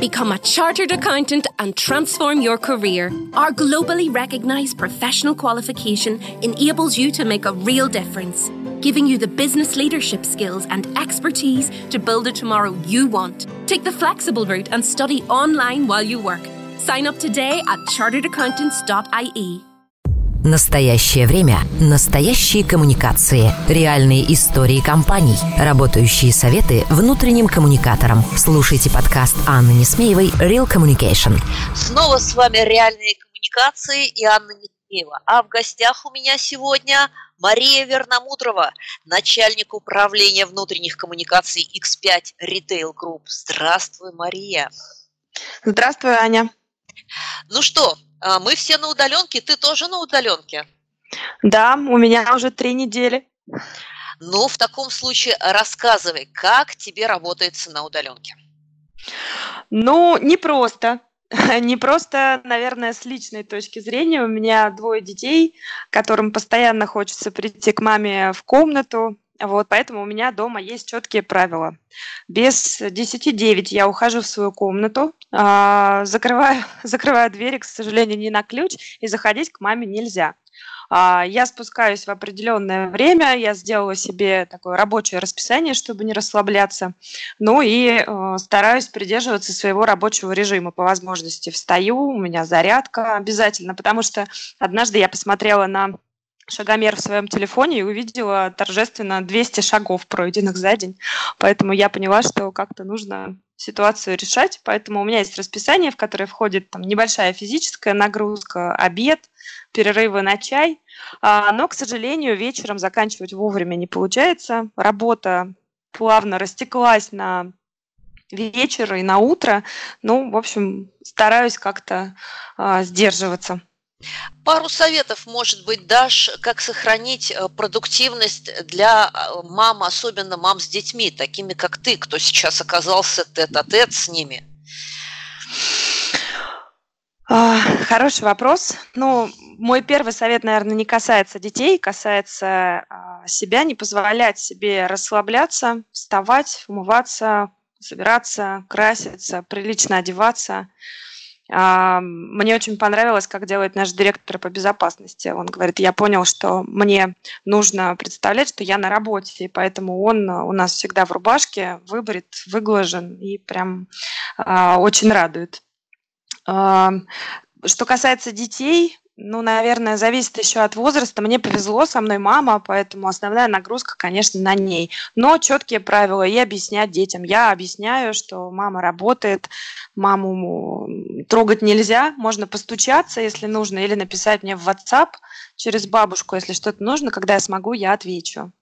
Become a chartered accountant and transform your career. Our globally recognized professional qualification enables you to make a real difference, giving you the business leadership skills and expertise to build a tomorrow you want. Take the flexible route and study online while you work. Sign up today at charteredaccountants.ie. Настоящее время. Настоящие коммуникации. Реальные истории компаний. Работающие советы внутренним коммуникаторам. Слушайте подкаст Анны Несмеевой «Real Communication». Снова с вами «Реальные коммуникации» и Анна Несмеева. А в гостях у меня сегодня Мария Верномудрова, начальник управления внутренних коммуникаций X5 Retail Group. Здравствуй, Мария. Здравствуй, Аня. Ну что, а, мы все на удаленке, ты тоже на удаленке? Да, у меня уже три недели. Ну, в таком случае рассказывай, как тебе работается на удаленке? Ну, не просто. Не просто, наверное, с личной точки зрения. У меня двое детей, которым постоянно хочется прийти к маме в комнату, вот, поэтому у меня дома есть четкие правила. Без 10-9 я ухожу в свою комнату, э, закрываю, закрываю двери, к сожалению, не на ключ, и заходить к маме нельзя. Э, я спускаюсь в определенное время, я сделала себе такое рабочее расписание, чтобы не расслабляться, ну и э, стараюсь придерживаться своего рабочего режима по возможности. Встаю, у меня зарядка обязательно, потому что однажды я посмотрела на шагомер в своем телефоне и увидела торжественно 200 шагов пройденных за день. Поэтому я поняла, что как-то нужно ситуацию решать. Поэтому у меня есть расписание, в которое входит там, небольшая физическая нагрузка, обед, перерывы на чай. А, но, к сожалению, вечером заканчивать вовремя не получается. Работа плавно растеклась на вечер и на утро. Ну, в общем, стараюсь как-то а, сдерживаться. Пару советов, может быть, дашь, как сохранить э, продуктивность для э, мам, особенно мам с детьми, такими как ты, кто сейчас оказался тет-а-тет с ними? А, хороший вопрос. Ну, мой первый совет, наверное, не касается детей, касается а, себя, не позволять себе расслабляться, вставать, умываться, собираться, краситься, прилично одеваться – мне очень понравилось, как делает наш директор по безопасности. Он говорит, я понял, что мне нужно представлять, что я на работе, и поэтому он у нас всегда в рубашке, выбрит, выглажен и прям а, очень радует. Что касается детей, ну, наверное, зависит еще от возраста. Мне повезло, со мной мама, поэтому основная нагрузка, конечно, на ней. Но четкие правила и объяснять детям. Я объясняю, что мама работает, маму трогать нельзя, можно постучаться, если нужно, или написать мне в WhatsApp через бабушку, если что-то нужно, когда я смогу, я отвечу.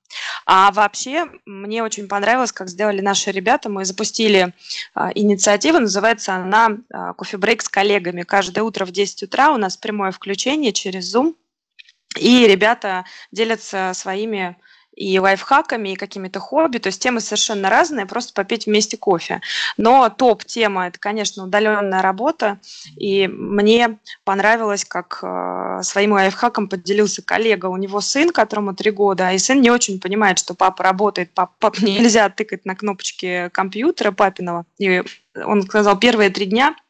А вообще, мне очень понравилось, как сделали наши ребята. Мы запустили а, инициативу, называется она а, «Кофе-брейк с коллегами». Каждое утро в 10 утра у нас прямое включение через Zoom, и ребята делятся своими и лайфхаками, и какими-то хобби. То есть темы совершенно разные, просто попить вместе кофе. Но топ-тема – это, конечно, удаленная работа. И мне понравилось, как э, своим лайфхаком поделился коллега. У него сын, которому три года, и сын не очень понимает, что папа работает, пап, пап нельзя тыкать на кнопочки компьютера папиного. И он сказал, первые три дня –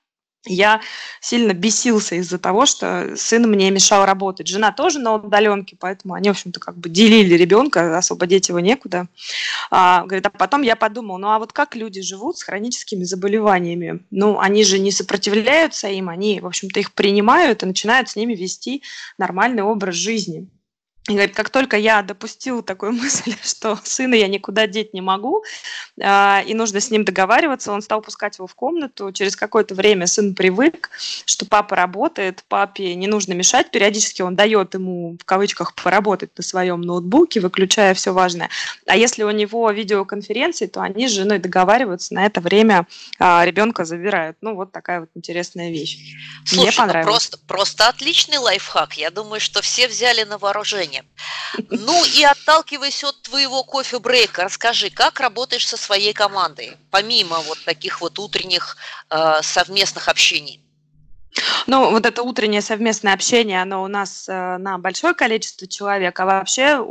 я сильно бесился из-за того, что сын мне мешал работать. Жена тоже на удаленке, поэтому они, в общем-то, как бы делили ребенка, особо деть его некуда. А, говорит, а потом я подумал, ну а вот как люди живут с хроническими заболеваниями? Ну, они же не сопротивляются им, они, в общем-то, их принимают и начинают с ними вести нормальный образ жизни. И говорит, как только я допустил такую мысль, что сына я никуда деть не могу, э, и нужно с ним договариваться, он стал пускать его в комнату. Через какое-то время сын привык, что папа работает, папе не нужно мешать. Периодически он дает ему, в кавычках, поработать на своем ноутбуке, выключая все важное. А если у него видеоконференции, то они с женой договариваются, на это время э, ребенка забирают. Ну, вот такая вот интересная вещь. Слушай, Мне ну понравилось. Ну просто, просто отличный лайфхак. Я думаю, что все взяли на вооружение жизни. Ну и отталкиваясь от твоего кофе-брейка, расскажи, как работаешь со своей командой, помимо вот таких вот утренних э, совместных общений? Ну, вот это утреннее совместное общение, оно у нас э, на большое количество человек, а вообще,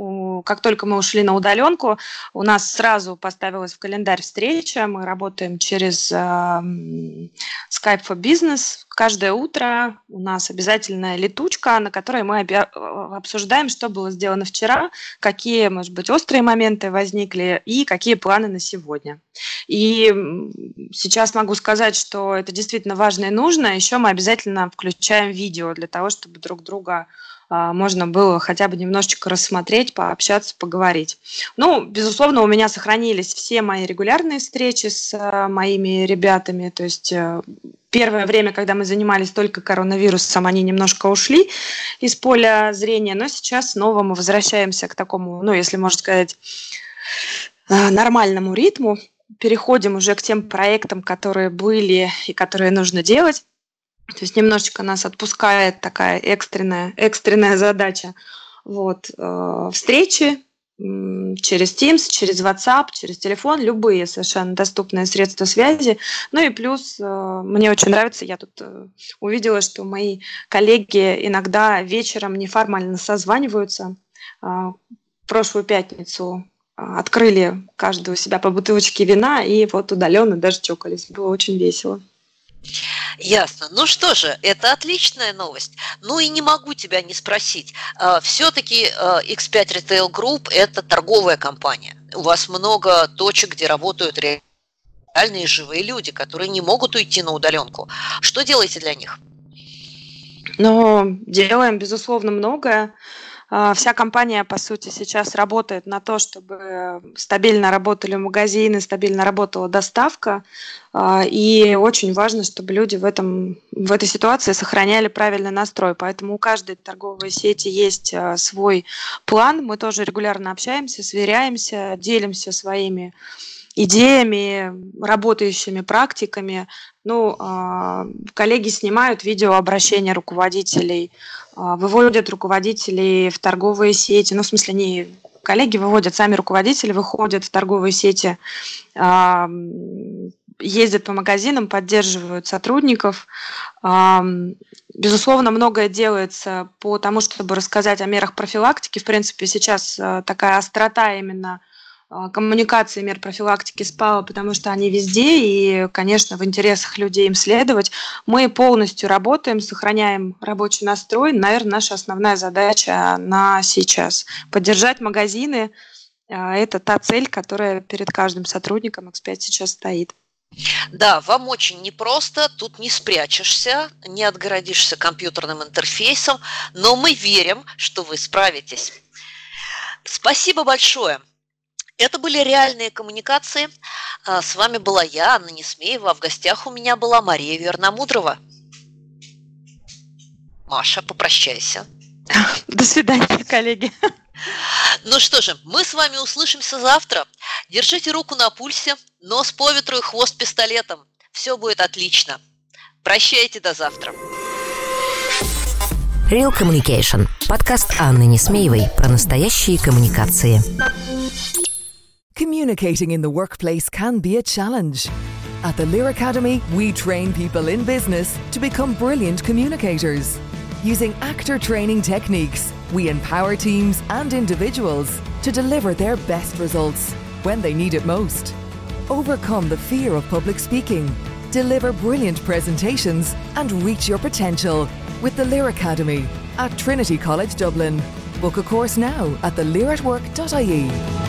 как только мы ушли на удаленку, у нас сразу поставилась в календарь встреча, мы работаем через э, Skype for Business. Каждое утро у нас обязательная летучка, на которой мы обсуждаем, что было сделано вчера, какие, может быть, острые моменты возникли и какие планы на сегодня. И сейчас могу сказать, что это действительно важно и нужно. Еще мы обязательно включаем видео для того, чтобы друг друга можно было хотя бы немножечко рассмотреть, пообщаться, поговорить. Ну, безусловно, у меня сохранились все мои регулярные встречи с а, моими ребятами, то есть э, первое время, когда мы занимались только коронавирусом, они немножко ушли из поля зрения, но сейчас снова мы возвращаемся к такому, ну, если можно сказать, э, нормальному ритму, переходим уже к тем проектам, которые были и которые нужно делать. То есть немножечко нас отпускает такая экстренная, экстренная задача. Вот, э, встречи через Teams, через WhatsApp, через телефон, любые совершенно доступные средства связи. Ну и плюс э, мне очень нравится, я тут э, увидела, что мои коллеги иногда вечером неформально созваниваются. Прошлую пятницу открыли каждый у себя по бутылочке вина и вот удаленно даже чокались. Было очень весело. Ясно. Ну что же, это отличная новость. Ну и не могу тебя не спросить. А, Все-таки X5 Retail Group – это торговая компания. У вас много точек, где работают реальные живые люди, которые не могут уйти на удаленку. Что делаете для них? Ну, делаем, безусловно, многое. А, вся компания, по сути, сейчас работает на то, чтобы стабильно работали магазины, стабильно работала доставка. А, и очень важно, чтобы люди в, этом, в этой ситуации сохраняли правильный настрой. Поэтому у каждой торговой сети есть а, свой план. Мы тоже регулярно общаемся, сверяемся, делимся своими идеями, работающими практиками. Ну, коллеги снимают видеообращения руководителей, выводят руководителей в торговые сети, ну, в смысле, не коллеги выводят, сами руководители выходят в торговые сети, ездят по магазинам, поддерживают сотрудников. Безусловно, многое делается по тому, чтобы рассказать о мерах профилактики. В принципе, сейчас такая острота именно а, коммуникации мер профилактики спала, потому что они везде, и, конечно, в интересах людей им следовать. Мы полностью работаем, сохраняем рабочий настрой. Наверное, наша основная задача на сейчас. Поддержать магазины а, – это та цель, которая перед каждым сотрудником X5 сейчас стоит. Да, вам очень непросто, тут не спрячешься, не отгородишься компьютерным интерфейсом, но мы верим, что вы справитесь. Спасибо большое. Это были реальные коммуникации. А, с вами была я, Анна Несмеева, а в гостях у меня была Мария Верномудрова. Маша, попрощайся. До свидания, коллеги. Ну что же, мы с вами услышимся завтра. Держите руку на пульсе, нос по ветру и хвост пистолетом. Все будет отлично. Прощайте до завтра. Real Communication. Подкаст Анны Несмеевой про настоящие коммуникации. Communicating in the workplace can be a challenge. At the Lear Academy, we train people in business to become brilliant communicators. Using actor training techniques, we empower teams and individuals to deliver their best results when they need it most. Overcome the fear of public speaking, deliver brilliant presentations, and reach your potential with the Lear Academy at Trinity College Dublin. Book a course now at thelearatwork.ie.